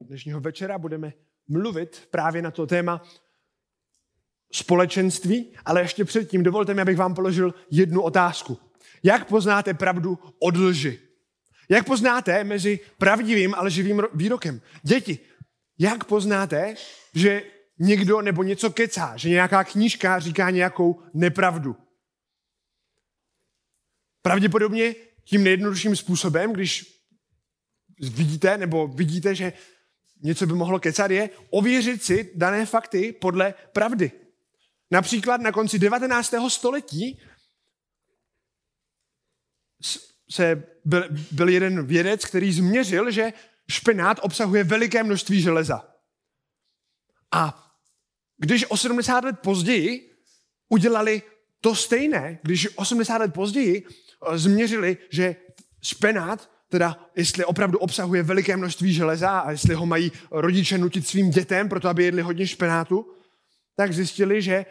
dnešního večera budeme mluvit právě na to téma společenství, ale ještě předtím dovolte mi, abych vám položil jednu otázku. Jak poznáte pravdu od lži? Jak poznáte mezi pravdivým a lživým výrokem? Děti, jak poznáte, že někdo nebo něco kecá, že nějaká knížka říká nějakou nepravdu? Pravděpodobně tím nejjednodušším způsobem, když vidíte nebo vidíte, že něco by mohlo kecat, je ověřit si dané fakty podle pravdy. Například na konci 19. století se byl, byl jeden vědec, který změřil, že špenát obsahuje veliké množství železa. A když 80 let později udělali to stejné, když 80 let později eh, změřili, že špenát, teda jestli opravdu obsahuje veliké množství železa a jestli ho mají rodiče nutit svým dětem, proto aby jedli hodně špenátu, tak zjistili, že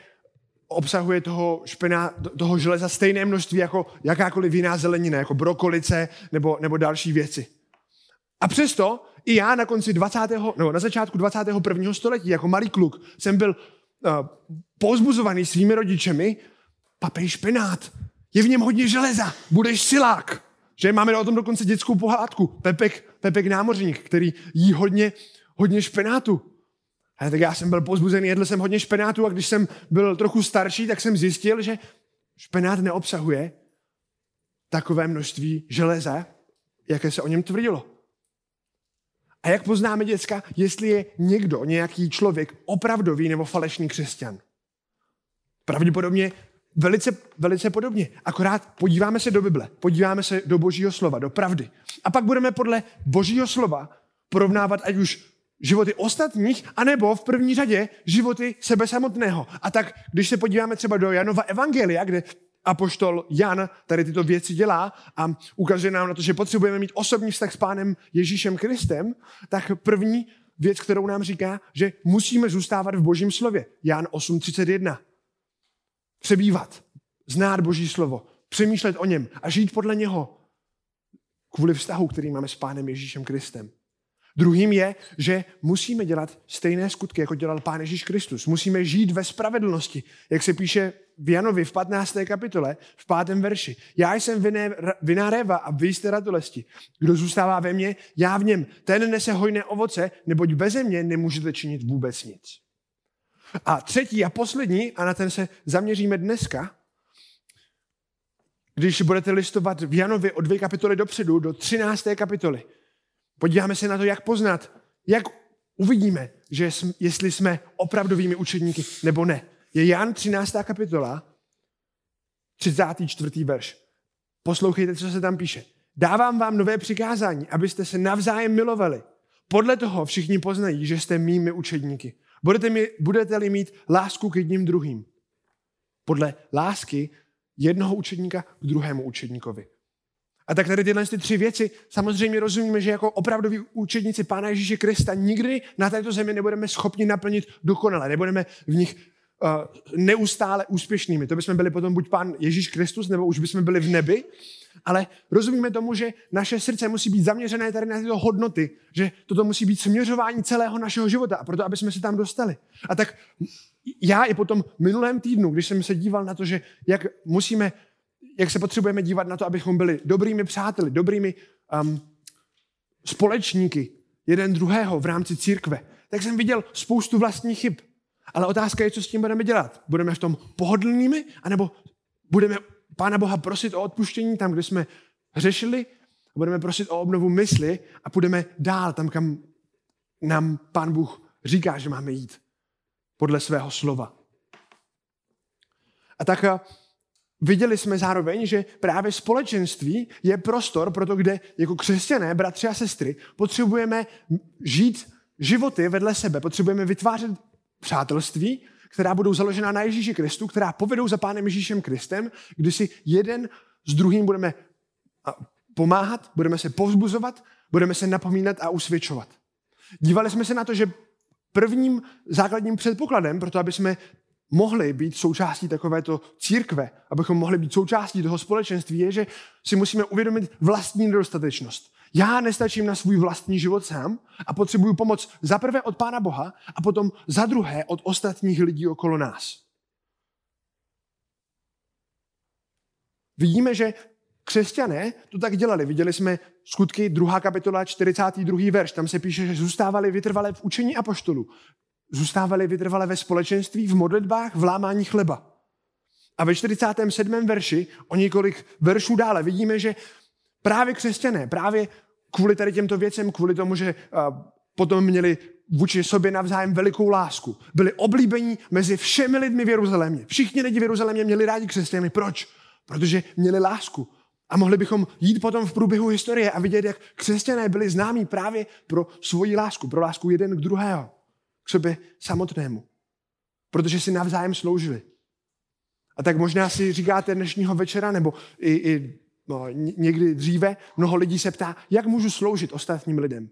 obsahuje toho, špená, toho železa stejné množství jako jakákoliv jiná zelenina, jako brokolice nebo, nebo další věci. A přesto i já na konci 20. nebo na začátku 21. století jako malý kluk jsem byl uh, pozbuzovaný svými rodičemi, papej špenát, je v něm hodně železa, budeš silák. Že máme o tom dokonce dětskou pohádku. Pepek, Pepek námořník, který jí hodně, hodně špenátu. A tak já jsem byl pozbuzený, jedl jsem hodně špenátu a když jsem byl trochu starší, tak jsem zjistil, že špenát neobsahuje takové množství železa, jaké se o něm tvrdilo. A jak poznáme děcka, jestli je někdo, nějaký člověk opravdový nebo falešný křesťan? Pravděpodobně velice, velice podobně. Akorát podíváme se do Bible, podíváme se do Božího slova, do pravdy. A pak budeme podle Božího slova porovnávat ať už životy ostatních, anebo v první řadě životy sebe samotného. A tak, když se podíváme třeba do Janova Evangelia, kde apoštol Jan tady tyto věci dělá a ukazuje nám na to, že potřebujeme mít osobní vztah s pánem Ježíšem Kristem, tak první věc, kterou nám říká, že musíme zůstávat v božím slově. Jan 8.31. Přebývat, znát boží slovo, přemýšlet o něm a žít podle něho kvůli vztahu, který máme s pánem Ježíšem Kristem. Druhým je, že musíme dělat stejné skutky, jako dělal Pán Ježíš Kristus. Musíme žít ve spravedlnosti, jak se píše v Janovi v 15. kapitole, v 5. verši. Já jsem viná réva a vy jste ratolesti. Kdo zůstává ve mně, já v něm. Ten nese hojné ovoce, neboť beze mě nemůžete činit vůbec nic. A třetí a poslední, a na ten se zaměříme dneska, když budete listovat v Janovi o dvě kapitoly dopředu, do 13. kapitoly, Podíváme se na to, jak poznat, jak uvidíme, že jsme, jestli jsme opravdovými učedníky nebo ne. Je Jan 13. kapitola, 34. verš. Poslouchejte, co se tam píše. Dávám vám nové přikázání, abyste se navzájem milovali. Podle toho všichni poznají, že jste mými učedníky. Budete mi, budete-li mít lásku k jedním druhým. Podle lásky jednoho učedníka k druhému učedníkovi. A tak tady tyhle ty tři věci samozřejmě rozumíme, že jako opravdoví učedníci Pána Ježíše Krista nikdy na této zemi nebudeme schopni naplnit dokonale, nebudeme v nich neustále úspěšnými. To bychom byli potom buď Pán Ježíš Kristus, nebo už bychom byli v nebi, ale rozumíme tomu, že naše srdce musí být zaměřené tady na tyto hodnoty, že toto musí být směřování celého našeho života a proto, aby jsme se tam dostali. A tak já i potom minulém týdnu, když jsem se díval na to, že jak musíme jak se potřebujeme dívat na to, abychom byli dobrými přáteli, dobrými um, společníky jeden druhého v rámci církve, tak jsem viděl spoustu vlastních chyb. Ale otázka je, co s tím budeme dělat. Budeme v tom pohodlnými, anebo budeme Pána Boha prosit o odpuštění tam, kde jsme řešili, a budeme prosit o obnovu mysli a půjdeme dál tam, kam nám Pán Bůh říká, že máme jít podle svého slova. A tak Viděli jsme zároveň, že právě společenství je prostor pro to, kde jako křesťané, bratři a sestry, potřebujeme žít životy vedle sebe, potřebujeme vytvářet přátelství, která budou založena na Ježíši Kristu, která povedou za Pánem Ježíšem Kristem, kdy si jeden s druhým budeme pomáhat, budeme se povzbuzovat, budeme se napomínat a usvědčovat. Dívali jsme se na to, že prvním základním předpokladem pro to, aby jsme mohli být součástí takovéto církve, abychom mohli být součástí toho společenství, je, že si musíme uvědomit vlastní nedostatečnost. Já nestačím na svůj vlastní život sám a potřebuju pomoc za prvé od Pána Boha a potom za druhé od ostatních lidí okolo nás. Vidíme, že křesťané to tak dělali. Viděli jsme skutky 2. kapitola 42. verš. Tam se píše, že zůstávali vytrvalé v učení apoštolu. Zůstávali vytrvalé ve společenství, v modlitbách, v lámání chleba. A ve 47. verši, o několik veršů dále, vidíme, že právě křesťané, právě kvůli tady těmto věcem, kvůli tomu, že potom měli vůči sobě navzájem velikou lásku. Byli oblíbení mezi všemi lidmi v Jeruzalémě. Všichni lidi v Jeruzalémě měli rádi křesťany. Proč? Protože měli lásku. A mohli bychom jít potom v průběhu historie a vidět, jak křesťané byli známí právě pro svoji lásku, pro lásku jeden k druhého, k sobě samotnému. Protože si navzájem sloužili. A tak možná si říkáte dnešního večera, nebo i, i no, někdy dříve, mnoho lidí se ptá, jak můžu sloužit ostatním lidem.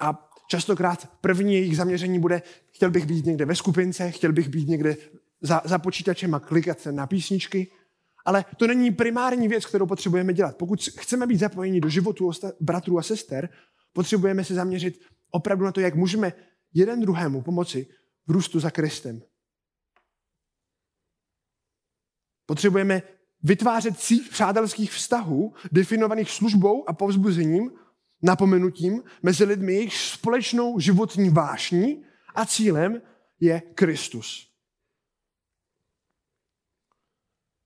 A častokrát první jejich zaměření bude, chtěl bych být někde ve skupince, chtěl bych být někde za, za počítačem a klikat na písničky, ale to není primární věc, kterou potřebujeme dělat. Pokud chceme být zapojeni do životu bratrů a sester, potřebujeme se zaměřit opravdu na to, jak můžeme jeden druhému pomoci v růstu za Kristem. Potřebujeme vytvářet síť přátelských vztahů, definovaných službou a povzbuzením, napomenutím mezi lidmi, jejich společnou životní vášní a cílem je Kristus.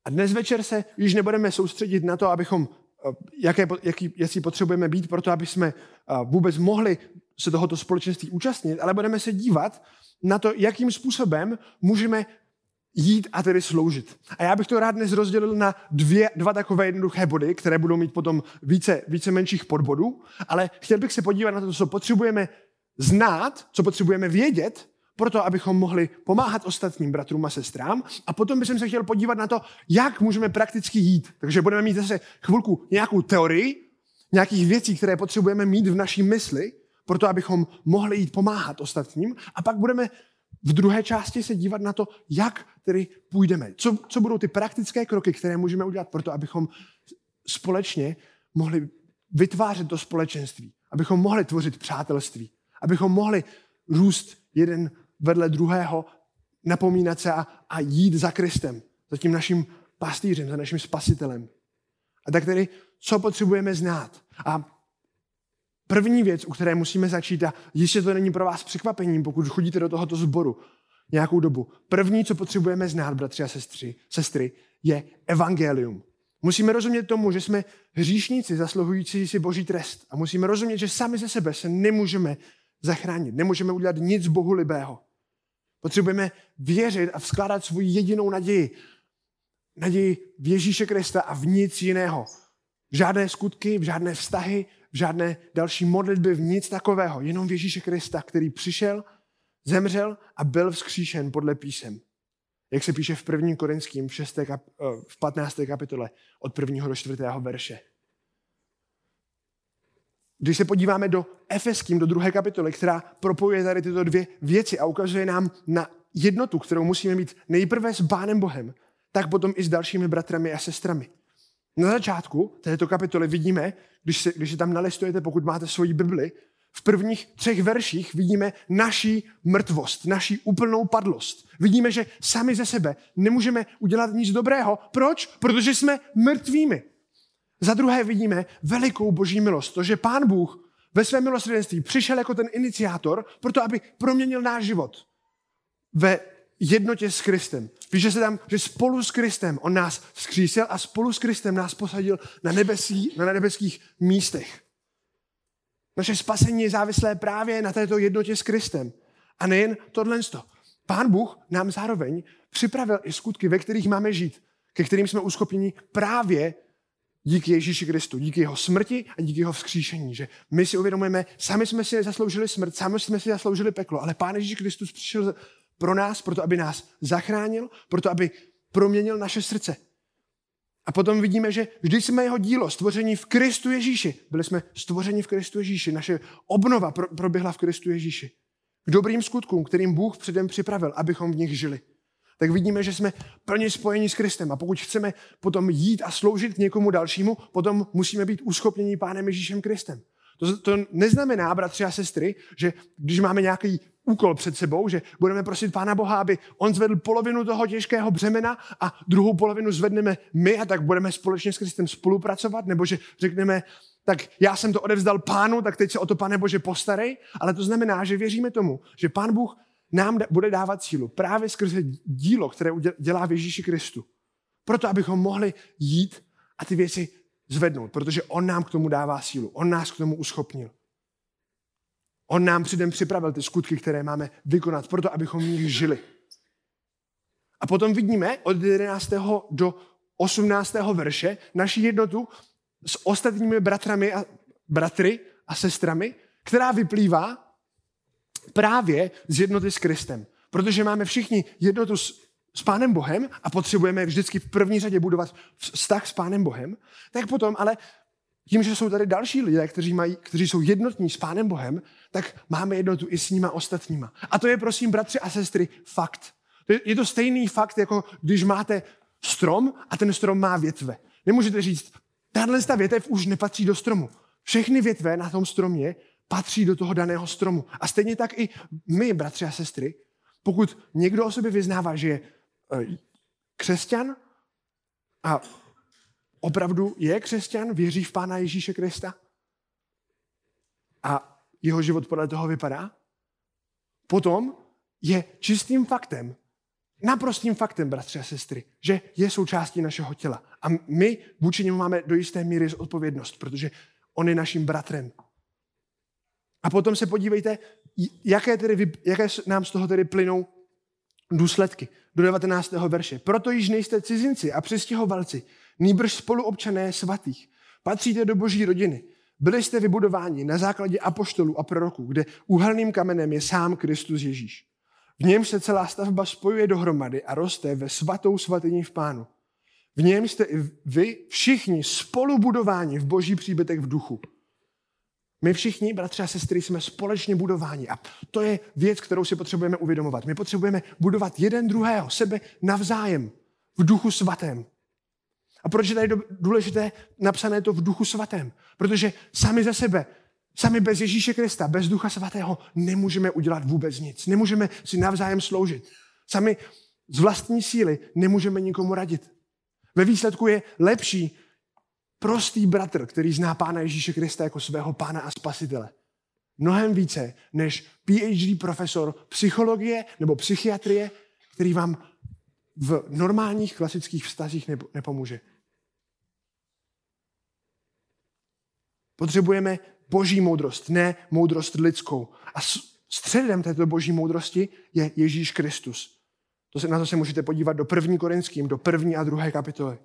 A dnes večer se již nebudeme soustředit na to, abychom, eh, jaké, jaký, jaký potřebujeme být pro to, aby jsme eh, vůbec mohli se tohoto společenství účastnit, ale budeme se dívat na to, jakým způsobem můžeme jít a tedy sloužit. A já bych to rád dnes rozdělil na dvě, dva takové jednoduché body, které budou mít potom více, více menších podbodů, ale chtěl bych se podívat na to, co potřebujeme znát, co potřebujeme vědět, proto abychom mohli pomáhat ostatním bratrům a sestrám. A potom bych se chtěl podívat na to, jak můžeme prakticky jít. Takže budeme mít zase chvilku nějakou teorii, nějakých věcí, které potřebujeme mít v naší mysli, proto abychom mohli jít pomáhat ostatním. A pak budeme v druhé části se dívat na to, jak tedy půjdeme. Co, co budou ty praktické kroky, které můžeme udělat pro to, abychom společně mohli vytvářet to společenství, abychom mohli tvořit přátelství, abychom mohli růst jeden vedle druhého, napomínat se a, a jít za Kristem, za tím naším pastýřem, za naším spasitelem. A tak tedy, co potřebujeme znát? A První věc, u které musíme začít, a jistě to není pro vás překvapením, pokud chodíte do tohoto sboru nějakou dobu. První, co potřebujeme znát, bratři a sestry, sestry je evangelium. Musíme rozumět tomu, že jsme hříšníci zasluhující si boží trest. A musíme rozumět, že sami ze sebe se nemůžeme zachránit. Nemůžeme udělat nic Bohu libého. Potřebujeme věřit a vzkládat svou jedinou naději. Naději v Ježíše Krista a v nic jiného. V žádné skutky, v žádné vztahy, v žádné další modlitby, v nic takového. Jenom v Ježíše Krista, který přišel, zemřel a byl vzkříšen podle písem. Jak se píše v 1. Korinským v, 6. Kap, eh, v 15. kapitole od 1. do 4. verše. Když se podíváme do Efeským, do druhé kapitoly, která propojuje tady tyto dvě věci a ukazuje nám na jednotu, kterou musíme mít nejprve s Pánem Bohem, tak potom i s dalšími bratrami a sestrami. Na začátku této kapitoly vidíme, když, se, když se tam nalistujete, pokud máte svoji Bibli, v prvních třech verších vidíme naší mrtvost, naší úplnou padlost. Vidíme, že sami ze sebe nemůžeme udělat nic dobrého. Proč? Protože jsme mrtvými. Za druhé vidíme velikou boží milost, to, že Pán Bůh ve svém milosrdenství přišel jako ten iniciátor, proto aby proměnil náš život ve jednotě s Kristem. Píše se tam, že spolu s Kristem on nás vzkřísil a spolu s Kristem nás posadil na, nebesí, na nebeských místech. Naše spasení je závislé právě na této jednotě s Kristem. A nejen tohle. Pán Bůh nám zároveň připravil i skutky, ve kterých máme žít, ke kterým jsme uschopněni právě díky Ježíši Kristu, díky jeho smrti a díky jeho vzkříšení. Že my si uvědomujeme, sami jsme si zasloužili smrt, sami jsme si zasloužili peklo, ale Pán Ježíš Kristus přišel pro nás, proto aby nás zachránil, proto aby proměnil naše srdce. A potom vidíme, že vždy jsme jeho dílo, stvoření v Kristu Ježíši. Byli jsme stvořeni v Kristu Ježíši. Naše obnova proběhla v Kristu Ježíši. K dobrým skutkům, kterým Bůh předem připravil, abychom v nich žili. tak vidíme, že jsme plně spojeni s Kristem. A pokud chceme potom jít a sloužit někomu dalšímu, potom musíme být uschopněni Pánem Ježíšem Kristem. To, to neznamená, bratři a sestry, že když máme nějaký úkol před sebou, že budeme prosit Pána Boha, aby on zvedl polovinu toho těžkého břemena a druhou polovinu zvedneme my a tak budeme společně s Kristem spolupracovat, nebo že řekneme, tak já jsem to odevzdal pánu, tak teď se o to, pane Bože, postarej. Ale to znamená, že věříme tomu, že pán Bůh nám bude dávat sílu právě skrze dílo, které dělá v Ježíši Kristu. Proto, abychom mohli jít a ty věci zvednout, protože on nám k tomu dává sílu. On nás k tomu uschopnil. On nám předem připravil ty skutky, které máme vykonat, proto abychom v nich žili. A potom vidíme od 11. do 18. verše naši jednotu s ostatními bratrami a, bratry a sestrami, která vyplývá právě z jednoty s Kristem. Protože máme všichni jednotu s, s Pánem Bohem a potřebujeme vždycky v první řadě budovat vztah s Pánem Bohem, tak potom ale tím, že jsou tady další lidé, kteří, mají, kteří jsou jednotní s Pánem Bohem, tak máme jednotu i s nima ostatníma. A to je, prosím, bratři a sestry, fakt. Je to stejný fakt, jako když máte strom a ten strom má větve. Nemůžete říct, tahle větev už nepatří do stromu. Všechny větve na tom stromě patří do toho daného stromu. A stejně tak i my, bratři a sestry, pokud někdo o sobě vyznává, že je křesťan a opravdu je křesťan, věří v Pána Ježíše Krista a jeho život podle toho vypadá, potom je čistým faktem, naprostým faktem, bratři a sestry, že je součástí našeho těla. A my vůči němu máme do jisté míry odpovědnost, protože on je naším bratrem. A potom se podívejte, jaké, tedy, jaké nám z toho tedy plynou důsledky. Do 19. verše. Proto již nejste cizinci a přistěhovalci, nýbrž spoluobčané svatých. Patříte do boží rodiny. Byli jste vybudováni na základě apoštolů a proroků, kde úhelným kamenem je sám Kristus Ježíš. V něm se celá stavba spojuje dohromady a roste ve svatou svatyni v pánu. V něm jste i vy všichni spolubudováni v boží příbytek v duchu. My všichni, bratři a sestry, jsme společně budováni. A to je věc, kterou si potřebujeme uvědomovat. My potřebujeme budovat jeden druhého, sebe navzájem, v duchu svatém. A proč je tady důležité napsané to v duchu svatém? Protože sami za sebe, sami bez Ježíše Krista, bez ducha svatého nemůžeme udělat vůbec nic. Nemůžeme si navzájem sloužit. Sami z vlastní síly nemůžeme nikomu radit. Ve výsledku je lepší prostý bratr, který zná Pána Ježíše Krista jako svého pána a spasitele. Mnohem více než PhD profesor psychologie nebo psychiatrie, který vám v normálních klasických vztazích nepomůže. Potřebujeme boží moudrost, ne moudrost lidskou. A středem této boží moudrosti je Ježíš Kristus. To se, na to se můžete podívat do první korinským, do první a druhé kapitoly.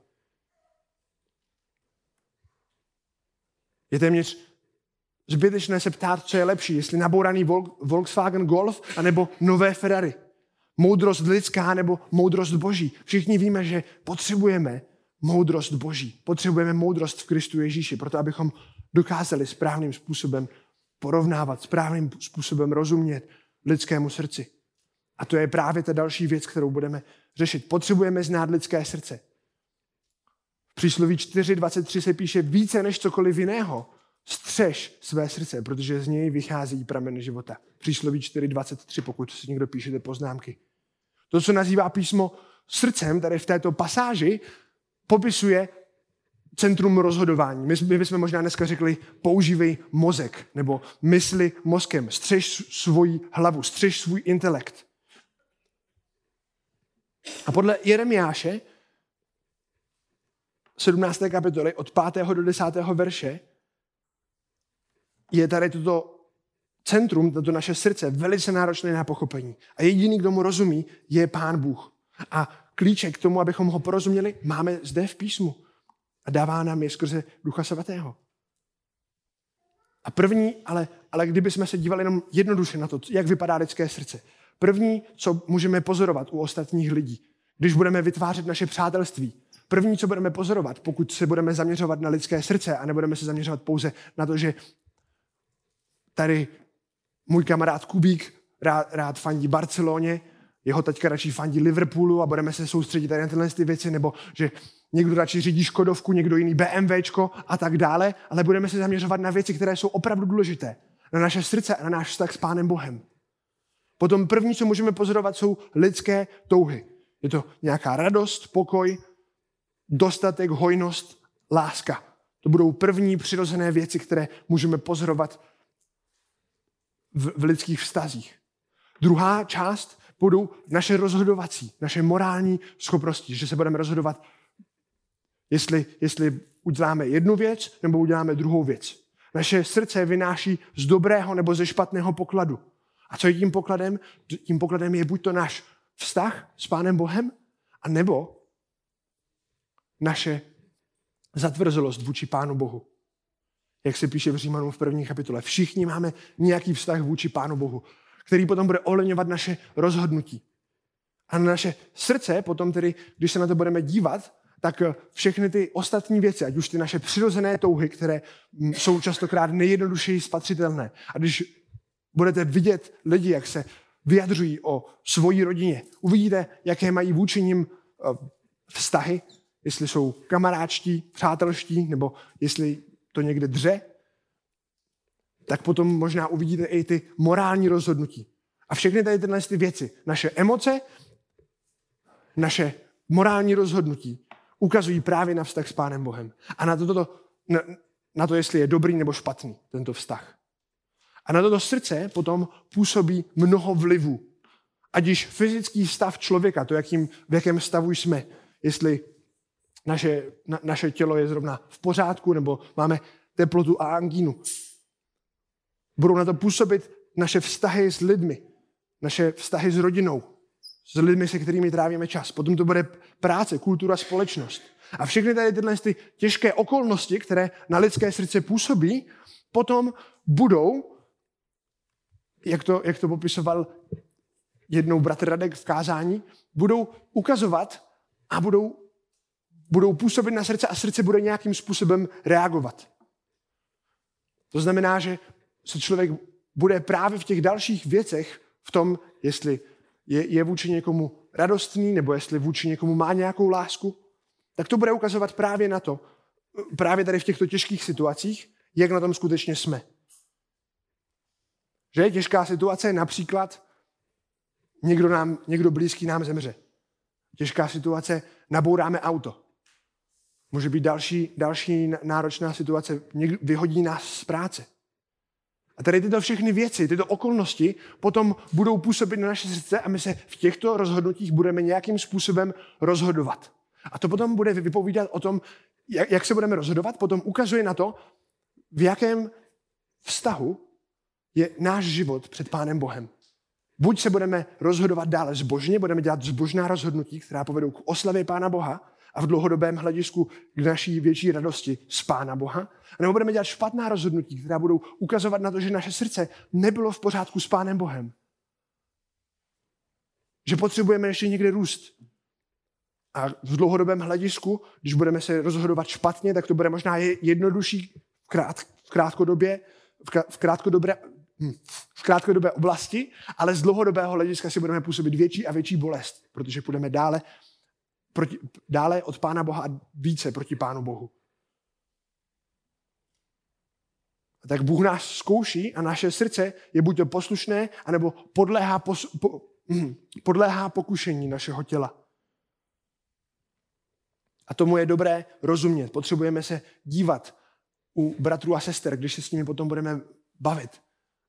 Je téměř zbytečné se ptát, co je lepší, jestli nabouraný Volkswagen Golf anebo nové Ferrari. Moudrost lidská nebo moudrost boží. Všichni víme, že potřebujeme moudrost boží. Potřebujeme moudrost v Kristu Ježíši, proto abychom dokázali správným způsobem porovnávat, správným způsobem rozumět lidskému srdci. A to je právě ta další věc, kterou budeme řešit. Potřebujeme znát lidské srdce. V přísloví 4.23 se píše více než cokoliv jiného. Střež své srdce, protože z něj vychází pramen života. Přísloví 4.23, pokud si někdo píšete poznámky. To, co nazývá písmo srdcem, tady v této pasáži, popisuje centrum rozhodování. My, my bychom možná dneska řekli, používej mozek, nebo mysli mozkem, střež svoji hlavu, střež svůj intelekt. A podle Jeremiáše 17. kapitoly od 5. do 10. verše je tady toto centrum, toto naše srdce velice náročné na pochopení. A jediný, kdo mu rozumí, je Pán Bůh. A klíček k tomu, abychom ho porozuměli, máme zde v písmu. A dává nám je skrze Ducha Svatého. A první, ale, ale kdybychom se dívali jenom jednoduše na to, jak vypadá lidské srdce. První, co můžeme pozorovat u ostatních lidí, když budeme vytvářet naše přátelství, První, co budeme pozorovat, pokud se budeme zaměřovat na lidské srdce a nebudeme se zaměřovat pouze na to, že tady můj kamarád Kubík rád, rád fandí Barceloně jeho taťka radši fandí Liverpoolu a budeme se soustředit tady na tyhle ty věci, nebo že někdo radši řídí Škodovku, někdo jiný BMWčko a tak dále, ale budeme se zaměřovat na věci, které jsou opravdu důležité. Na naše srdce a na náš vztah s Pánem Bohem. Potom první, co můžeme pozorovat, jsou lidské touhy. Je to nějaká radost, pokoj, dostatek, hojnost, láska. To budou první přirozené věci, které můžeme pozorovat v, v lidských vztazích. Druhá část budou naše rozhodovací, naše morální schopnosti, že se budeme rozhodovat, jestli, jestli uděláme jednu věc nebo uděláme druhou věc. Naše srdce vynáší z dobrého nebo ze špatného pokladu. A co je tím pokladem? Tím pokladem je buď to náš vztah s Pánem Bohem, a nebo naše zatvrzelost vůči Pánu Bohu. Jak se píše v Římanům v první kapitole. Všichni máme nějaký vztah vůči Pánu Bohu, který potom bude ovlivňovat naše rozhodnutí. A na naše srdce potom tedy, když se na to budeme dívat, tak všechny ty ostatní věci, ať už ty naše přirozené touhy, které jsou častokrát nejjednodušeji spatřitelné. A když budete vidět lidi, jak se vyjadřují o svojí rodině, uvidíte, jaké mají vůči nim eh, vztahy, jestli jsou kamaráčtí, přátelští, nebo jestli to někde dře, tak potom možná uvidíte i ty morální rozhodnutí. A všechny tady tyhle ty věci, naše emoce, naše morální rozhodnutí ukazují právě na vztah s Pánem Bohem. A na to, to, na, na to, jestli je dobrý nebo špatný tento vztah. A na toto srdce potom působí mnoho vlivů. Ať již fyzický stav člověka, to, jakým, v jakém stavu jsme, jestli naše, na, naše tělo je zrovna v pořádku, nebo máme teplotu a angínu. Budou na to působit naše vztahy s lidmi, naše vztahy s rodinou, s lidmi, se kterými trávíme čas. Potom to bude práce, kultura, společnost. A všechny tady tyhle ty těžké okolnosti, které na lidské srdce působí, potom budou, jak to, jak to popisoval jednou bratr Radek v kázání, budou ukazovat a budou budou působit na srdce a srdce bude nějakým způsobem reagovat. To znamená, že se člověk bude právě v těch dalších věcech, v tom, jestli je, je vůči někomu radostný, nebo jestli vůči někomu má nějakou lásku, tak to bude ukazovat právě na to, právě tady v těchto těžkých situacích, jak na tom skutečně jsme. Že je těžká situace, například někdo, nám, někdo blízký nám zemře. Těžká situace, nabouráme auto. Může být další, další náročná situace, někdo vyhodí nás z práce. A tady tyto všechny věci, tyto okolnosti potom budou působit na naše srdce a my se v těchto rozhodnutích budeme nějakým způsobem rozhodovat. A to potom bude vypovídat o tom, jak, jak se budeme rozhodovat, potom ukazuje na to, v jakém vztahu je náš život před Pánem Bohem. Buď se budeme rozhodovat dále zbožně, budeme dělat zbožná rozhodnutí, která povedou k oslavě Pána Boha, a v dlouhodobém hledisku k naší větší radosti z Pána Boha. Nebo budeme dělat špatná rozhodnutí, která budou ukazovat na to, že naše srdce nebylo v pořádku s Pánem Bohem. Že potřebujeme ještě někde růst. A v dlouhodobém hledisku, když budeme se rozhodovat špatně, tak to bude možná jednodušší v, krát, v krátkodobě, v krátkodobě, hm, v krátkodobé oblasti, ale z dlouhodobého hlediska si budeme působit větší a větší bolest, protože půjdeme dále proti, dále od Pána Boha a více proti Pánu Bohu. Tak Bůh nás zkouší a naše srdce je buď to poslušné, anebo podléhá, pos, po, hm, podléhá pokušení našeho těla. A tomu je dobré rozumět. Potřebujeme se dívat u bratrů a sester, když se s nimi potom budeme bavit.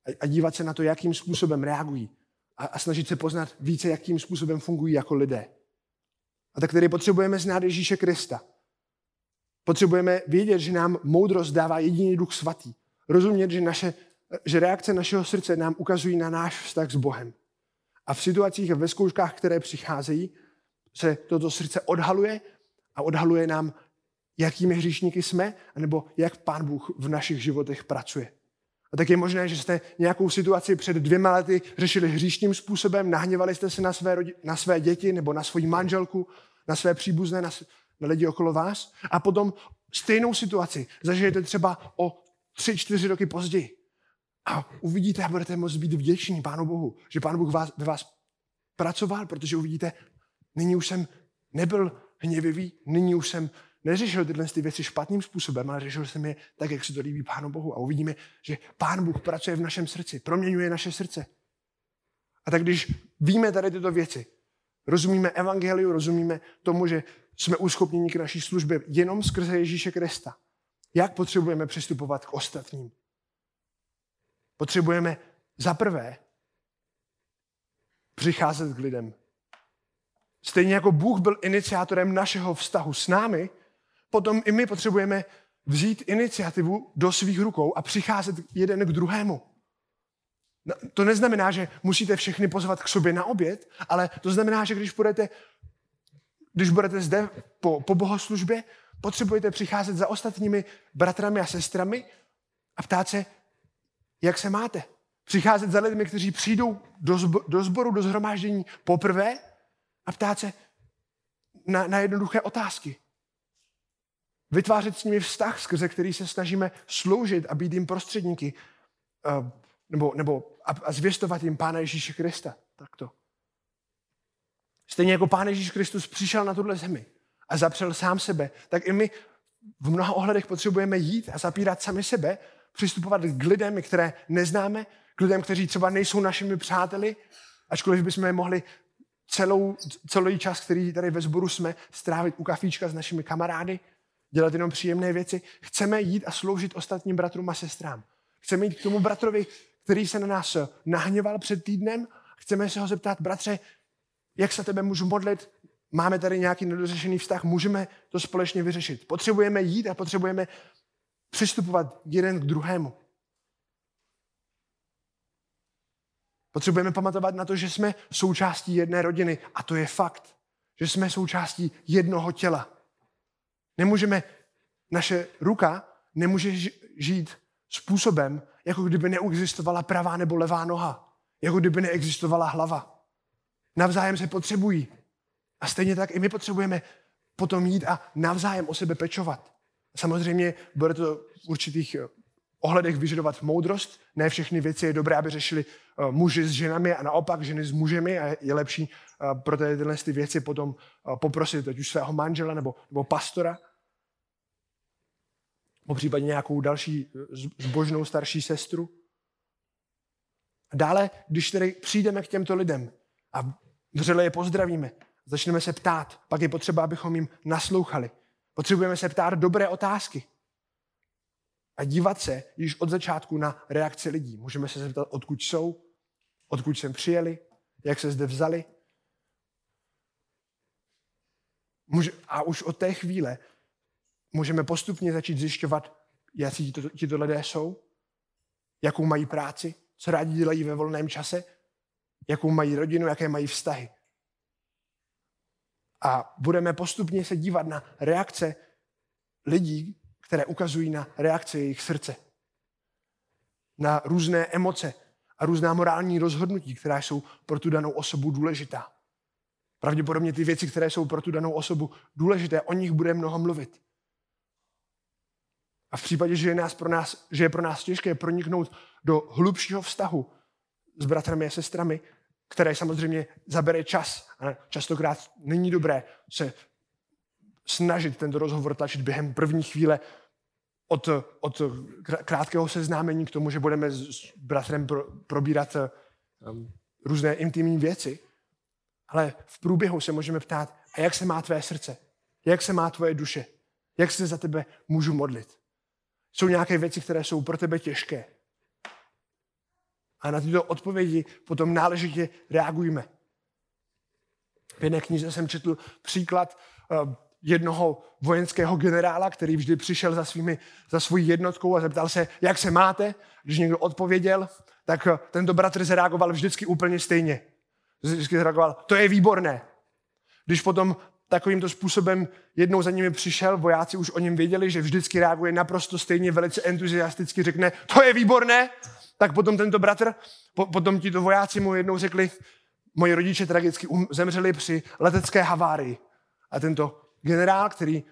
A, a dívat se na to, jakým způsobem reagují. A, a snažit se poznat více, jakým způsobem fungují jako lidé. A tak tedy potřebujeme znát Ježíše Krista. Potřebujeme vědět, že nám moudrost dává jediný duch svatý. Rozumět, že, naše, že reakce našeho srdce nám ukazují na náš vztah s Bohem. A v situacích a ve zkouškách, které přicházejí, se toto srdce odhaluje a odhaluje nám, jakými hříšníky jsme, nebo jak Pán Bůh v našich životech pracuje. A tak je možné, že jste nějakou situaci před dvěma lety řešili hříšným způsobem, nahněvali jste se na své, rodi- na své děti nebo na svoji manželku, na své příbuzné, na, na lidi okolo vás. A potom stejnou situaci zažijete třeba o tři, čtyři roky později. A uvidíte a budete moct být vděční Pánu Bohu, že Pán Bůh vás, ve vás pracoval, protože uvidíte, nyní už jsem nebyl hněvivý, nyní už jsem neřešil tyhle ty věci špatným způsobem, ale řešil jsem je tak, jak se to líbí Pánu Bohu. A uvidíme, že Pán Bůh pracuje v našem srdci, proměňuje naše srdce. A tak když víme tady tyto věci, rozumíme evangeliu, rozumíme tomu, že jsme uschopněni k naší službě jenom skrze Ježíše Krista, jak potřebujeme přistupovat k ostatním? Potřebujeme za prvé přicházet k lidem. Stejně jako Bůh byl iniciátorem našeho vztahu s námi, potom i my potřebujeme vzít iniciativu do svých rukou a přicházet jeden k druhému. No, to neznamená, že musíte všechny pozvat k sobě na oběd, ale to znamená, že když budete, když budete zde po, po bohoslužbě, potřebujete přicházet za ostatními bratrami a sestrami a ptát se, jak se máte. Přicházet za lidmi, kteří přijdou do, zbo, do sboru, do zhromáždění poprvé a ptát se na, na jednoduché otázky. Vytvářet s nimi vztah, skrze který se snažíme sloužit a být jim prostředníky, uh, nebo, nebo a, a zvěstovat jim Pána Ježíše Krista. Takto. Stejně jako Pán Ježíš Kristus přišel na tuhle zemi a zapřel sám sebe, tak i my v mnoha ohledech potřebujeme jít a zapírat sami sebe, přistupovat k lidem, které neznáme, k lidem, kteří třeba nejsou našimi přáteli, ačkoliv bychom je mohli celou, celý čas, který tady ve sboru jsme, strávit u kafíčka s našimi kamarády, dělat jenom příjemné věci. Chceme jít a sloužit ostatním bratrům a sestrám. Chceme jít k tomu bratrovi, který se na nás nahněval před týdnem. Chceme se ho zeptat, bratře, jak se tebe můžu modlit? Máme tady nějaký nedořešený vztah, můžeme to společně vyřešit. Potřebujeme jít a potřebujeme přistupovat jeden k druhému. Potřebujeme pamatovat na to, že jsme součástí jedné rodiny a to je fakt, že jsme součástí jednoho těla. Nemůžeme, naše ruka nemůže žít způsobem, jako kdyby neexistovala pravá nebo levá noha, jako kdyby neexistovala hlava. Navzájem se potřebují. A stejně tak i my potřebujeme potom jít a navzájem o sebe pečovat. Samozřejmě bude to v určitých ohledech vyžadovat moudrost. Ne všechny věci je dobré, aby řešili eh, muži s ženami a naopak ženy s mužemi a je lepší eh, pro tyhle ty věci potom poprosit ať už svého manžela nebo, nebo pastora, po případě nějakou další zbožnou starší sestru. Dále, když tedy přijdeme k těmto lidem a vřele je pozdravíme, začneme se ptát, pak je potřeba, abychom jim naslouchali. Potřebujeme se ptát dobré otázky a dívat se již od začátku na reakce lidí. Můžeme se zeptat, odkud jsou, odkud sem přijeli, jak se zde vzali. A už od té chvíle můžeme postupně začít zjišťovat, jaký tito lidé jsou, jakou mají práci, co rádi dělají ve volném čase, jakou mají rodinu, jaké mají vztahy. A budeme postupně se dívat na reakce lidí, které ukazují na reakce jejich srdce. Na různé emoce a různá morální rozhodnutí, která jsou pro tu danou osobu důležitá. Pravděpodobně ty věci, které jsou pro tu danou osobu důležité, o nich bude mnoho mluvit. A v případě, že je, nás pro nás, že je pro nás těžké proniknout do hlubšího vztahu s bratrami a sestrami, které samozřejmě zabere čas. A častokrát není dobré se snažit tento rozhovor tlačit během první chvíle od, od krátkého seznámení k tomu, že budeme s bratrem pro, probírat um, různé intimní věci. Ale v průběhu se můžeme ptát, a jak se má tvé srdce? Jak se má tvoje duše? Jak se za tebe můžu modlit? Jsou nějaké věci, které jsou pro tebe těžké. A na tyto odpovědi potom náležitě reagujeme. V jedné knize jsem četl příklad eh, jednoho vojenského generála, který vždy přišel za, svými, za svojí jednotkou a zeptal se, jak se máte. Když někdo odpověděl, tak eh, tento bratr zareagoval vždycky úplně stejně. Vždycky zareagoval, to je výborné. Když potom takovýmto způsobem jednou za nimi přišel, vojáci už o něm věděli, že vždycky reaguje naprosto stejně, velice entuziasticky řekne, to je výborné, tak potom tento bratr, po, potom tito vojáci mu jednou řekli, moji rodiče tragicky um, zemřeli při letecké havárii. A tento generál, který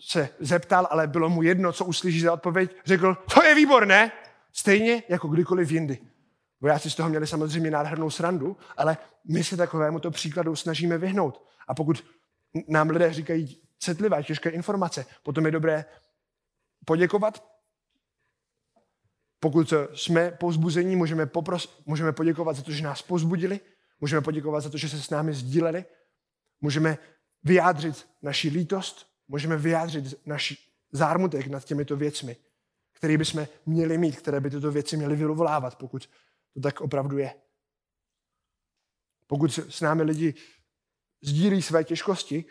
se zeptal, ale bylo mu jedno, co uslyší za odpověď, řekl, to je výborné, stejně jako kdykoliv jindy. Vojáci z toho měli samozřejmě nádhernou srandu, ale my se takovému to příkladu snažíme vyhnout. A pokud nám lidé říkají citlivé, těžké informace, potom je dobré poděkovat. Pokud jsme pozbuzení, můžeme, popros, můžeme poděkovat za to, že nás pozbudili, můžeme poděkovat za to, že se s námi sdíleli, můžeme vyjádřit naši lítost, můžeme vyjádřit naši zármutek nad těmito věcmi, které bychom měli mít, které by tyto věci měly vyvolávat, pokud to tak opravdu je. Pokud s námi lidi sdílí své těžkosti,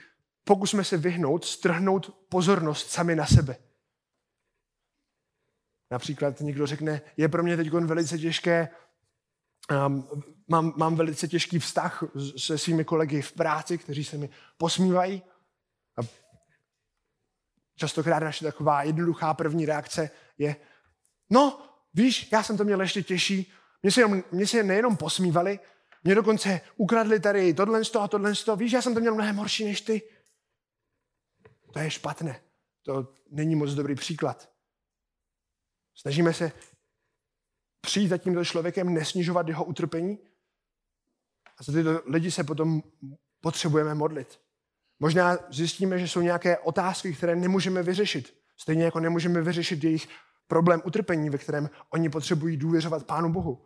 pokusme se vyhnout, strhnout pozornost sami na sebe. Například někdo řekne, je pro mě teď velice těžké, um, mám, mám velice těžký vztah se svými kolegy v práci, kteří se mi posmívají. A častokrát naše taková jednoduchá první reakce je, no, víš, já jsem to měl ještě těžší, mě se, jenom, mě se nejenom posmívali, mě dokonce ukradli tady tohle a tohle. Víš, já jsem to měl mnohem horší než ty. To je špatné. To není moc dobrý příklad. Snažíme se přijít za tímto člověkem, nesnižovat jeho utrpení. A za tyto lidi se potom potřebujeme modlit. Možná zjistíme, že jsou nějaké otázky, které nemůžeme vyřešit. Stejně jako nemůžeme vyřešit jejich problém utrpení, ve kterém oni potřebují důvěřovat Pánu Bohu.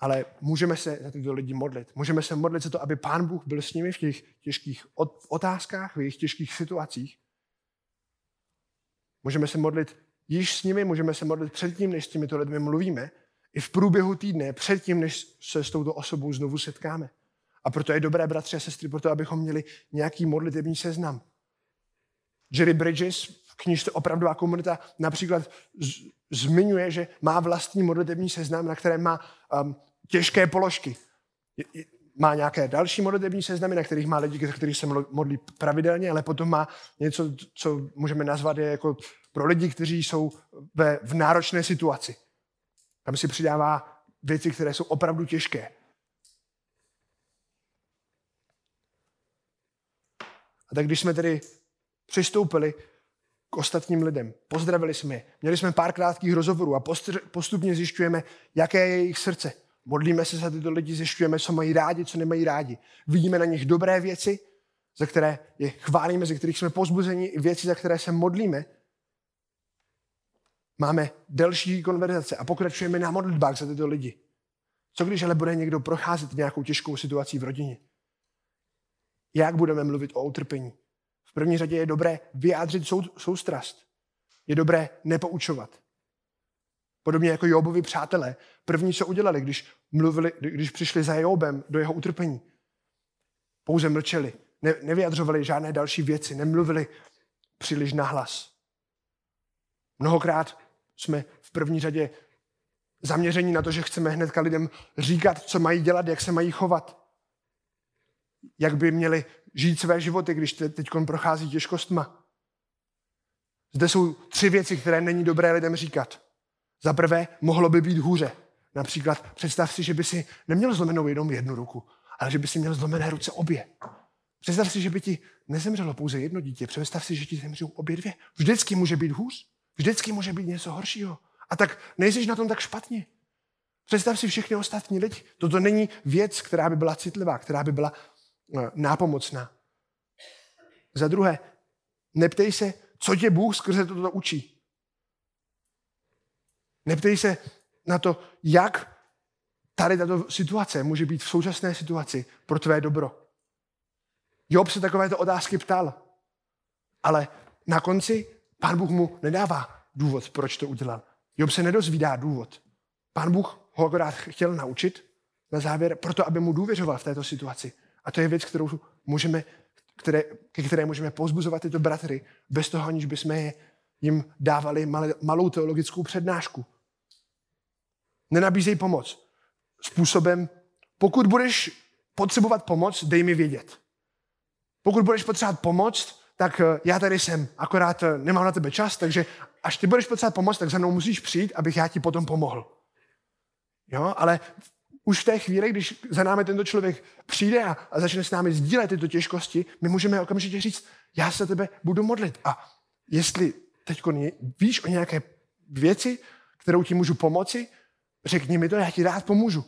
Ale můžeme se za tyto lidi modlit. Můžeme se modlit za to, aby Pán Bůh byl s nimi v těch těžkých otázkách, v jejich těžkých situacích. Můžeme se modlit již s nimi, můžeme se modlit předtím, než s těmito lidmi mluvíme, i v průběhu týdne, předtím, než se s touto osobou znovu setkáme. A proto je dobré, bratři a sestry, proto abychom měli nějaký modlitební seznam. Jerry Bridges v knižce Opravdová komunita například z, zmiňuje, že má vlastní modlitební seznam, na kterém má um, těžké položky. Má nějaké další modlitební seznamy, na kterých má lidi, kteří se modlí pravidelně, ale potom má něco, co můžeme nazvat je jako pro lidi, kteří jsou ve, v náročné situaci. Tam si přidává věci, které jsou opravdu těžké. A tak když jsme tedy přistoupili k ostatním lidem, pozdravili jsme je, měli jsme pár krátkých rozhovorů a postupně zjišťujeme, jaké je jejich srdce. Modlíme se za tyto lidi, zjišťujeme, co mají rádi, co nemají rádi. Vidíme na nich dobré věci, za které je chválíme, ze kterých jsme pozbuzeni, věci, za které se modlíme. Máme delší konverzace a pokračujeme na modlitbách za tyto lidi. Co když ale bude někdo procházet nějakou těžkou situací v rodině? Jak budeme mluvit o utrpení? V první řadě je dobré vyjádřit sou, soustrast. Je dobré nepoučovat. Podobně jako Jobovi přátelé. První, co udělali, když, mluvili, když přišli za Jobem do jeho utrpení. Pouze mlčeli. Ne, nevyjadřovali žádné další věci. Nemluvili příliš nahlas. Mnohokrát jsme v první řadě zaměření na to, že chceme hnedka lidem říkat, co mají dělat, jak se mají chovat. Jak by měli žít své životy, když teď prochází těžkostma. Zde jsou tři věci, které není dobré lidem říkat. Za prvé, mohlo by být hůře. Například představ si, že by si neměl zlomenou jenom jednu ruku, ale že by si měl zlomené ruce obě. Představ si, že by ti nezemřelo pouze jedno dítě. Představ si, že ti zemřou obě dvě. Vždycky může být hůř. Vždycky může být něco horšího. A tak nejsiš na tom tak špatně. Představ si všechny ostatní lidi. Toto není věc, která by byla citlivá, která by byla eh, nápomocná. Za druhé, neptej se, co tě Bůh skrze toto učí. Neptej se na to, jak tady tato situace může být v současné situaci pro tvé dobro. Job se takovéto otázky ptal, ale na konci pán Bůh mu nedává důvod, proč to udělal. Job se nedozvídá důvod. Pán Bůh ho akorát chtěl naučit na závěr, proto aby mu důvěřoval v této situaci. A to je věc, kterou můžeme, které, ke které můžeme pozbuzovat tyto bratry, bez toho, aniž bychom jim dávali malou teologickou přednášku. Nenabízej pomoc. Způsobem, pokud budeš potřebovat pomoc, dej mi vědět. Pokud budeš potřebovat pomoc, tak eh, já tady jsem, akorát eh, nemám na tebe čas, takže až ty budeš potřebovat pomoc, tak za mnou musíš přijít, abych já ti potom pomohl. Jo, ale už v té chvíli, když za námi tento člověk přijde a, a začne s námi sdílet tyto těžkosti, my můžeme okamžitě říct, já se tebe budu modlit. A jestli teď víš o nějaké věci, kterou ti můžu pomoci, řekni mi to, já ti rád pomůžu.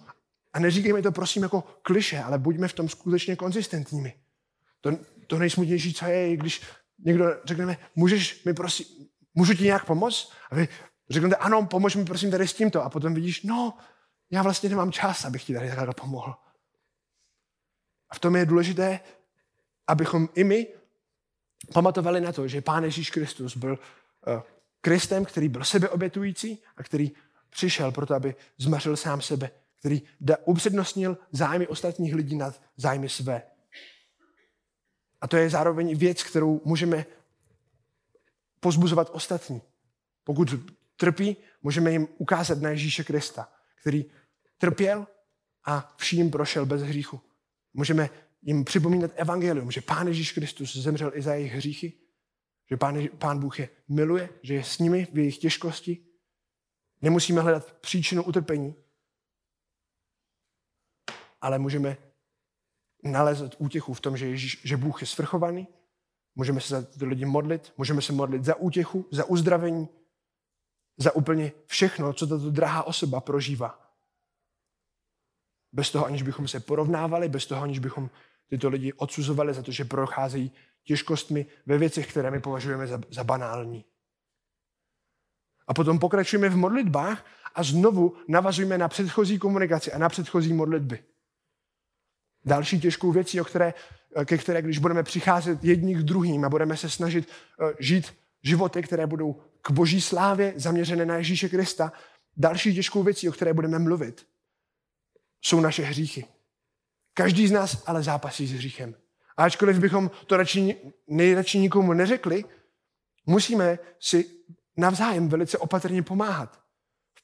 A neříkej mi to prosím jako kliše, ale buďme v tom skutečně konzistentními. To, to nejsmutnější, co je, když někdo řekneme, můžeš mi prosím, můžu ti nějak pomoct? A vy řeknete, ano, pomož mi prosím tady s tímto. A potom vidíš, no, já vlastně nemám čas, abych ti tady takhle pomohl. A v tom je důležité, abychom i my pamatovali na to, že Pán Ježíš Kristus byl uh, Kristem, který byl sebeobětující a který přišel proto, aby zmařil sám sebe, který upřednostnil zájmy ostatních lidí nad zájmy své. A to je zároveň věc, kterou můžeme pozbuzovat ostatní. Pokud trpí, můžeme jim ukázat na Ježíše Krista, který trpěl a vším prošel bez hříchu. Můžeme jim připomínat evangelium, že Pán Ježíš Kristus zemřel i za jejich hříchy, že Pán, Pán Bůh je miluje, že je s nimi v jejich těžkosti. Nemusíme hledat příčinu utrpení, ale můžeme nalézat útěchu v tom, že, Ježíš, že Bůh je svrchovaný, můžeme se za ty lidi modlit, můžeme se modlit za útěchu, za uzdravení, za úplně všechno, co tato drahá osoba prožívá. Bez toho, aniž bychom se porovnávali, bez toho, aniž bychom tyto lidi odsuzovali za to, že procházejí těžkostmi ve věcech, které my považujeme za, za banální. A potom pokračujeme v modlitbách a znovu navazujeme na předchozí komunikaci a na předchozí modlitby. Další těžkou věcí, o které, ke které, když budeme přicházet jedni k druhým a budeme se snažit eh, žít životy, které budou k boží slávě zaměřené na Ježíše Krista, další těžkou věcí, o které budeme mluvit, jsou naše hříchy. Každý z nás ale zápasí s hříchem. A ačkoliv bychom to radši, nejradši nikomu neřekli, musíme si navzájem velice opatrně pomáhat.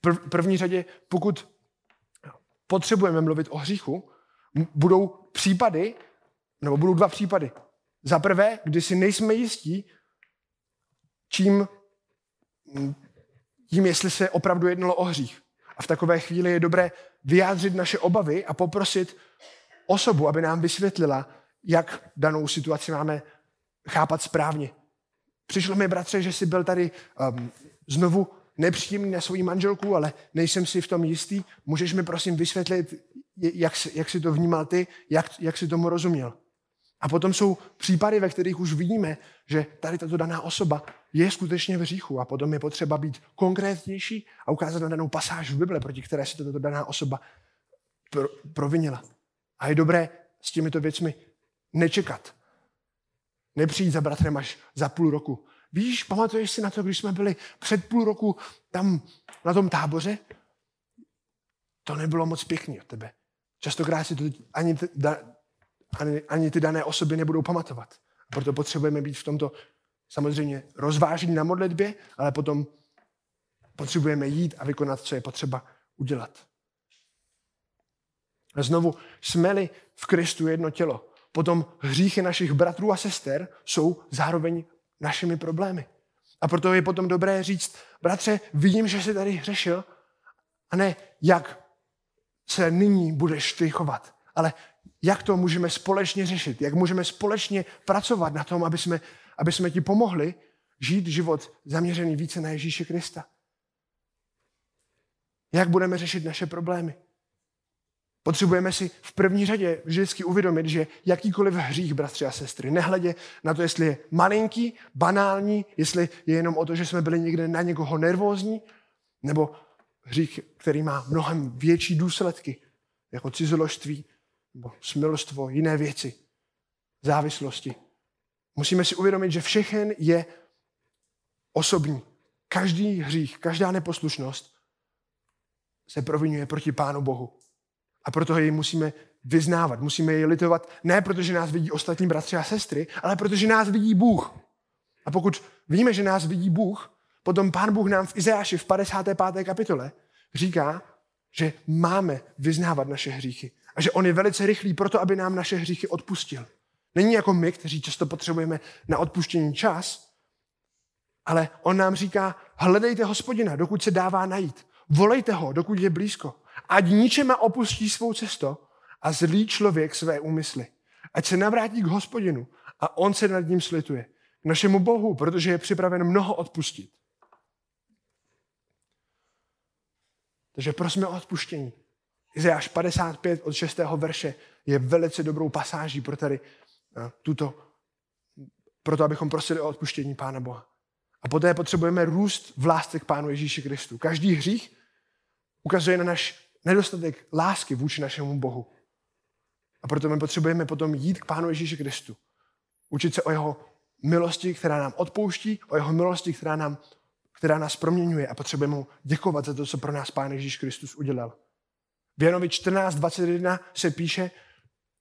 V první řadě, pokud potřebujeme mluvit o hříchu, budou případy, nebo budou dva případy. Za prvé, kdy si nejsme jistí, čím, tím, jestli se opravdu jednalo o hřích. A v takové chvíli je dobré vyjádřit naše obavy a poprosit osobu, aby nám vysvětlila, jak danou situaci máme chápat správně. Přišlo mi, bratře, že jsi byl tady um, znovu nepříjemný na svoji manželku, ale nejsem si v tom jistý. Můžeš mi prosím vysvětlit, jak, jak jsi to vnímal ty, jak, jak jsi tomu rozuměl. A potom jsou případy, ve kterých už vidíme, že tady tato daná osoba je skutečně v hříchu a potom je potřeba být konkrétnější a ukázat na danou pasáž v Bible, proti které se tato daná osoba provinila. A je dobré s těmito věcmi nečekat. Nepřijít za bratrem až za půl roku. Víš, pamatuješ si na to, když jsme byli před půl roku tam na tom táboře? To nebylo moc pěkný od tebe. Častokrát si to ani, ani, ani ty dané osoby nebudou pamatovat. Proto potřebujeme být v tomto samozřejmě rozvážení na modlitbě, ale potom potřebujeme jít a vykonat, co je potřeba udělat. A znovu, jsme-li v Kristu jedno tělo, potom hříchy našich bratrů a sester jsou zároveň našimi problémy. A proto je potom dobré říct, bratře, vidím, že jsi tady hřešil, a ne jak se nyní budeš ty chovat, ale jak to můžeme společně řešit, jak můžeme společně pracovat na tom, aby jsme, aby jsme ti pomohli žít život zaměřený více na Ježíše Krista. Jak budeme řešit naše problémy? Potřebujeme si v první řadě vždycky uvědomit, že jakýkoliv hřích, bratři a sestry, nehledě na to, jestli je malinký, banální, jestli je jenom o to, že jsme byli někde na někoho nervózní, nebo hřích, který má mnohem větší důsledky, jako cizoložství, nebo smilstvo, jiné věci, závislosti. Musíme si uvědomit, že všechen je osobní. Každý hřích, každá neposlušnost se provinuje proti Pánu Bohu. A proto jej musíme vyznávat, musíme jej litovat, ne protože nás vidí ostatní bratři a sestry, ale protože nás vidí Bůh. A pokud víme, že nás vidí Bůh, potom Pán Bůh nám v Izajáši v 55. kapitole říká, že máme vyznávat naše hříchy. A že on je velice rychlý proto, aby nám naše hříchy odpustil. Není jako my, kteří často potřebujeme na odpuštění čas, ale on nám říká, hledejte hospodina, dokud se dává najít. Volejte ho, dokud je blízko. Ať ničema opustí svou cestu a zlý člověk své úmysly. Ať se navrátí k hospodinu a on se nad ním slituje. K našemu Bohu, protože je připraven mnoho odpustit. Takže prosíme o odpuštění. Izajáš 55 od 6. verše je velice dobrou pasáží pro tady eh, tuto, proto abychom prosili o odpuštění Pána Boha. A poté potřebujeme růst v lásce k Pánu Ježíši Kristu. Každý hřích ukazuje na náš nedostatek lásky vůči našemu Bohu. A proto my potřebujeme potom jít k Pánu Ježíši Kristu. Učit se o jeho milosti, která nám odpouští, o jeho milosti, která, nám, která nás proměňuje a potřebujeme mu děkovat za to, co pro nás Pán Ježíš Kristus udělal. V Janovi 14.21 se píše,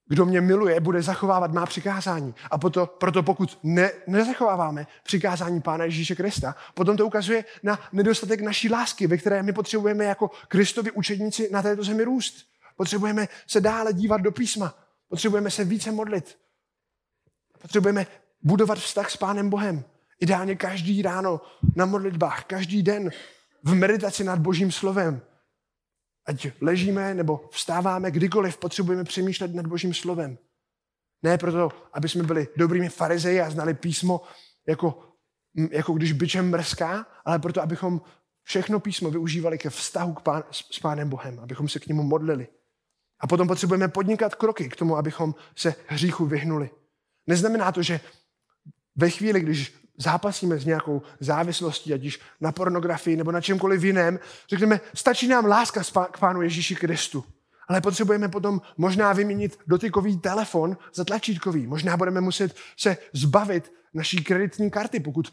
kdo mě miluje, bude zachovávat má přikázání. A proto, proto pokud ne, nezachováváme přikázání Pána Ježíše Krista, potom to ukazuje na nedostatek naší lásky, ve které my potřebujeme jako Kristovi učedníci na této zemi růst. Potřebujeme se dále dívat do písma. Potřebujeme se více modlit. Potřebujeme budovat vztah s Pánem Bohem. Ideálně každý ráno na modlitbách, každý den v meditaci nad Božím slovem. Ať ležíme nebo vstáváme, kdykoliv potřebujeme přemýšlet nad Božím slovem. Ne proto, aby jsme byli dobrými farizeji a znali písmo, jako, jako když byčem mrská, ale proto, abychom všechno písmo využívali ke vztahu k pán, s Pánem Bohem, abychom se k němu modlili. A potom potřebujeme podnikat kroky k tomu, abychom se hříchu vyhnuli. Neznamená to, že ve chvíli, když zápasíme s nějakou závislostí, ať již na pornografii nebo na čemkoliv jiném, řekneme, stačí nám láska k Pánu Ježíši Kristu. Ale potřebujeme potom možná vyměnit dotykový telefon za tlačítkový. Možná budeme muset se zbavit naší kreditní karty, pokud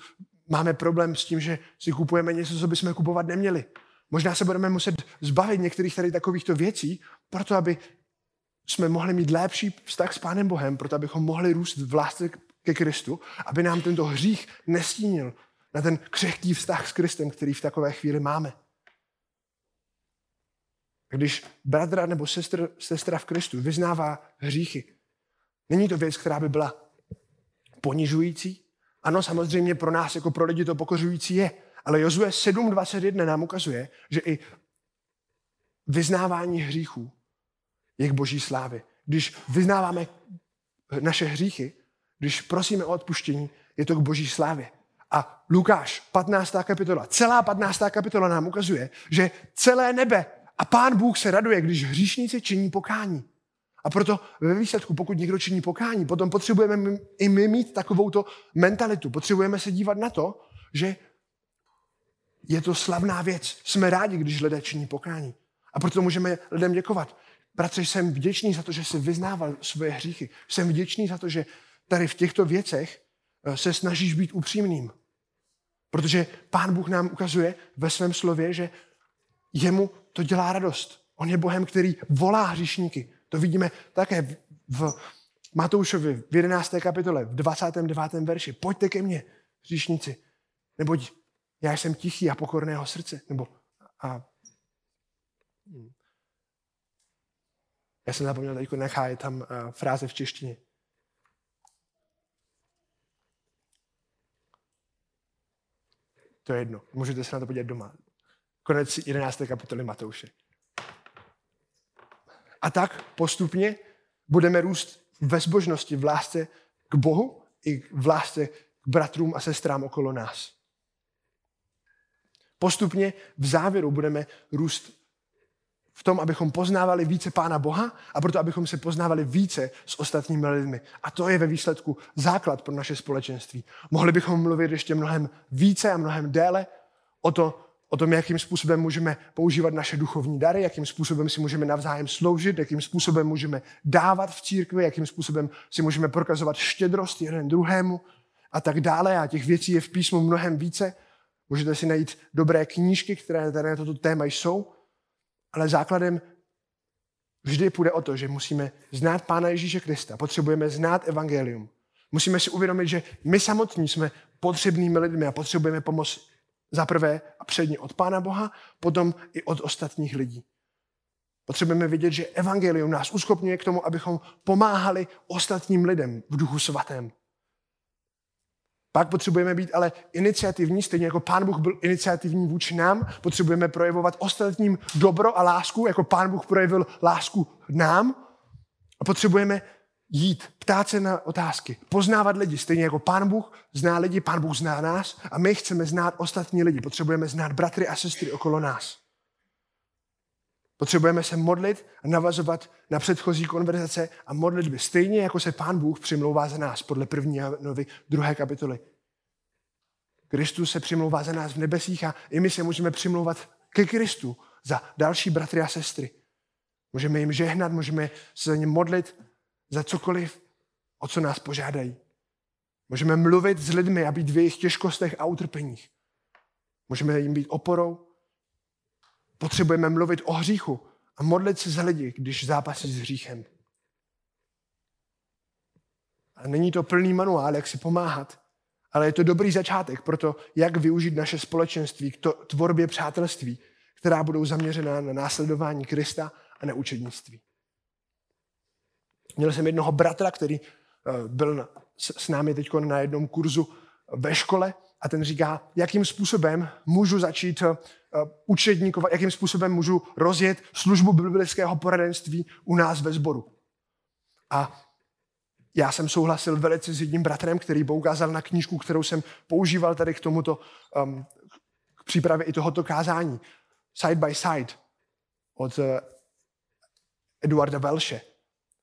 máme problém s tím, že si kupujeme něco, co bychom kupovat neměli. Možná se budeme muset zbavit některých tady takovýchto věcí, proto aby jsme mohli mít lepší vztah s Pánem Bohem, proto abychom mohli růst v lásce ke Kristu, aby nám tento hřích nestínil na ten křehký vztah s Kristem, který v takové chvíli máme. Když bratr nebo sestr, sestra v Kristu vyznává hříchy, není to věc, která by byla ponižující. Ano, samozřejmě pro nás jako pro lidi to pokořující je, ale Jozue 7.21 nám ukazuje, že i vyznávání hříchů je k boží slávy. Když vyznáváme naše hříchy, když prosíme o odpuštění, je to k boží slávě. A Lukáš, 15. kapitola, celá 15. kapitola nám ukazuje, že celé nebe a pán Bůh se raduje, když hříšníci činí pokání. A proto ve výsledku, pokud někdo činí pokání, potom potřebujeme i my mít takovouto mentalitu. Potřebujeme se dívat na to, že je to slavná věc. Jsme rádi, když lidé činí pokání. A proto můžeme lidem děkovat. Bratře, jsem vděčný za to, že jsi vyznával svoje hříchy. Jsem vděčný za to, že tady v těchto věcech eh, se snažíš být upřímným. Protože Pán Bůh nám ukazuje ve svém slově, že jemu to dělá radost. On je Bohem, který volá hříšníky. To vidíme také v Matoušovi v 11. kapitole, v 29. verši. Pojďte ke mně, hříšníci, neboť já jsem tichý a pokorného srdce. Nebo a, já jsem zapomněl, teď je tam uh, fráze v češtině. To je jedno. Můžete se na to podívat doma. Konec 11. kapitoly Matouše. A tak postupně budeme růst ve zbožnosti, v lásce k Bohu i v lásce k bratrům a sestrám okolo nás. Postupně v závěru budeme růst v tom, abychom poznávali více Pána Boha a proto, abychom se poznávali více s ostatními lidmi. A to je ve výsledku základ pro naše společenství. Mohli bychom mluvit ještě mnohem více a mnohem déle o, to, o tom, jakým způsobem můžeme používat naše duchovní dary, jakým způsobem si můžeme navzájem sloužit, jakým způsobem můžeme dávat v církvi, jakým způsobem si můžeme prokazovat štědrost jeden druhému a tak dále. A těch věcí je v písmu mnohem více. Můžete si najít dobré knížky, které na toto téma jsou. Ale základem vždy půjde o to, že musíme znát Pána Ježíše Krista. Potřebujeme znát evangelium. Musíme si uvědomit, že my samotní jsme potřebnými lidmi a potřebujeme pomoc za prvé a předně od Pána Boha, potom i od ostatních lidí. Potřebujeme vidět, že evangelium nás uschopňuje k tomu, abychom pomáhali ostatním lidem v duchu svatém. Pak potřebujeme být ale iniciativní, stejně jako Pán Bůh byl iniciativní vůči nám, potřebujeme projevovat ostatním dobro a lásku, jako Pán Bůh projevil lásku nám. A potřebujeme jít, ptát se na otázky, poznávat lidi, stejně jako Pán Bůh zná lidi, Pán Bůh zná nás a my chceme znát ostatní lidi. Potřebujeme znát bratry a sestry okolo nás. Potřebujeme se modlit a navazovat na předchozí konverzace a modlitby, stejně jako se Pán Bůh přimlouvá za nás, podle první novy druhé kapitoly. Kristus se přimlouvá za nás v nebesích a i my se můžeme přimlouvat ke Kristu za další bratry a sestry. Můžeme jim žehnat, můžeme se za ně modlit za cokoliv, o co nás požádají. Můžeme mluvit s lidmi a být v jejich těžkostech a utrpeních. Můžeme jim být oporou. Potřebujeme mluvit o hříchu a modlit se za lidi, když zápasí s hříchem. A není to plný manuál, jak si pomáhat, ale je to dobrý začátek pro to, jak využít naše společenství k to, tvorbě přátelství, která budou zaměřená na následování Krista a na učednictví. Měl jsem jednoho bratra, který eh, byl s námi teď na jednom kurzu ve škole a ten říká, jakým způsobem můžu začít eh, učedníkovat, jakým způsobem můžu rozjet službu biblického poradenství u nás ve sboru. A já jsem souhlasil velice s jedním bratrem, který poukázal na knížku, kterou jsem používal tady k tomuto, um, k přípravě i tohoto kázání. Side by Side od uh, Eduarda Velše,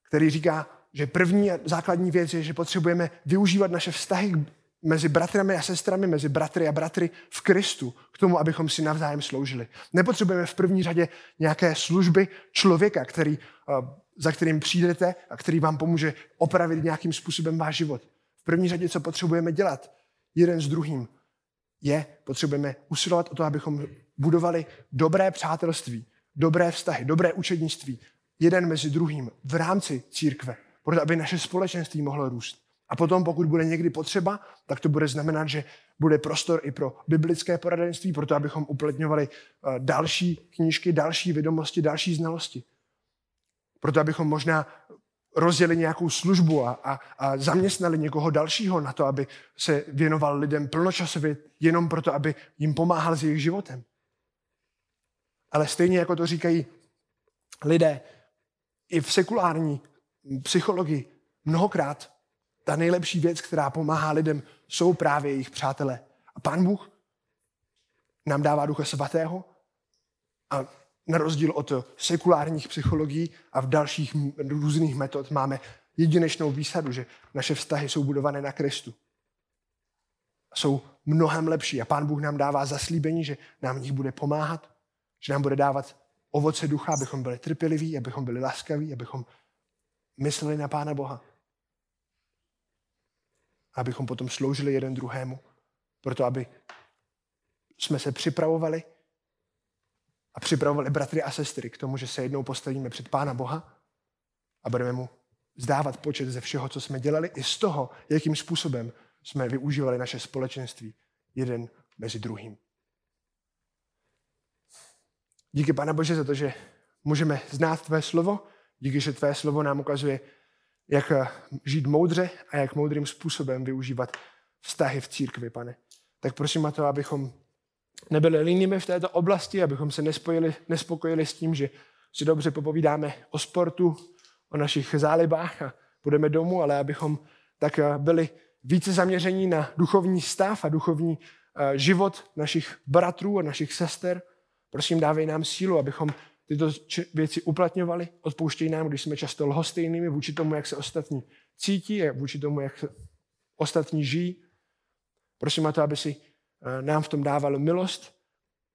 který říká, že první základní věc je, že potřebujeme využívat naše vztahy mezi bratrami a sestrami, mezi bratry a bratry v Kristu, k tomu, abychom si navzájem sloužili. Nepotřebujeme v první řadě nějaké služby člověka, který, uh, za kterým přijdete a který vám pomůže opravit nějakým způsobem váš život. V první řadě, co potřebujeme dělat, jeden s druhým, je, potřebujeme usilovat o to, abychom budovali dobré přátelství, dobré vztahy, dobré učednictví, jeden mezi druhým v rámci církve, proto aby naše společenství mohlo růst. A potom, pokud bude někdy potřeba, tak to bude znamenat, že bude prostor i pro biblické poradenství, proto abychom uplatňovali eh, další knížky, další vědomosti, další znalosti. Proto abychom možná rozjeli nějakou službu a, a, a zaměstnali někoho dalšího na to, aby se věnoval lidem plnočasově, jenom proto, aby jim pomáhal s jejich životem. Ale stejně jako to říkají lidé i v sekulární psychologii, mnohokrát ta nejlepší věc, která pomáhá lidem, jsou právě jejich přátelé. A pán Bůh nám dává ducha svatého a na rozdíl od sekulárních psychologií a v dalších různých metod máme jedinečnou výsadu, že naše vztahy jsou budované na Kristu. Jsou mnohem lepší a Pán Bůh nám dává zaslíbení, že nám v nich bude pomáhat, že nám bude dávat ovoce ducha, abychom byli trpěliví, abychom byli laskaví, abychom mysleli na Pána Boha. Abychom potom sloužili jeden druhému, proto aby jsme se připravovali a připravovali bratry a sestry k tomu, že se jednou postavíme před Pána Boha a budeme mu zdávat počet ze všeho, co jsme dělali, i z toho, jakým způsobem jsme využívali naše společenství jeden mezi druhým. Díky Pána Bože za to, že můžeme znát Tvé slovo, díky, že Tvé slovo nám ukazuje, jak žít moudře a jak moudrým způsobem využívat vztahy v církvi, pane. Tak prosím o to, abychom nebyli línými v této oblasti, abychom se nespojili, nespokojili s tím, že si dobře popovídáme o sportu, o našich zálibách a půjdeme domů, ale abychom tak byli více zaměření na duchovní stav a duchovní eh, život našich bratrů a našich sester. Prosím, dávej nám sílu, abychom tyto věci uplatňovali. Odpouštěj nám, když jsme často lhostejnými vůči tomu, jak se ostatní cítí a vůči tomu, jak se ostatní žijí. Prosím o to, aby si Eh, nám v tom dával milost,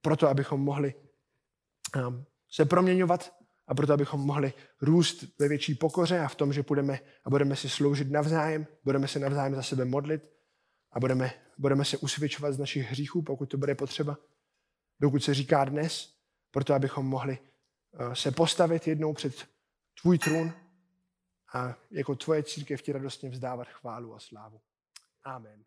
proto abychom mohli ehm, se proměňovat a proto abychom mohli růst ve větší pokoře a v tom, že půjdeme a budeme si sloužit navzájem, budeme se navzájem za sebe modlit a budeme, budeme se usvědčovat z našich hříchů, pokud to bude potřeba, dokud se říká dnes, proto abychom mohli se postavit jednou před tvůj trůn a jako tvoje církev ti radostně vzdávat chválu a slávu. Amen.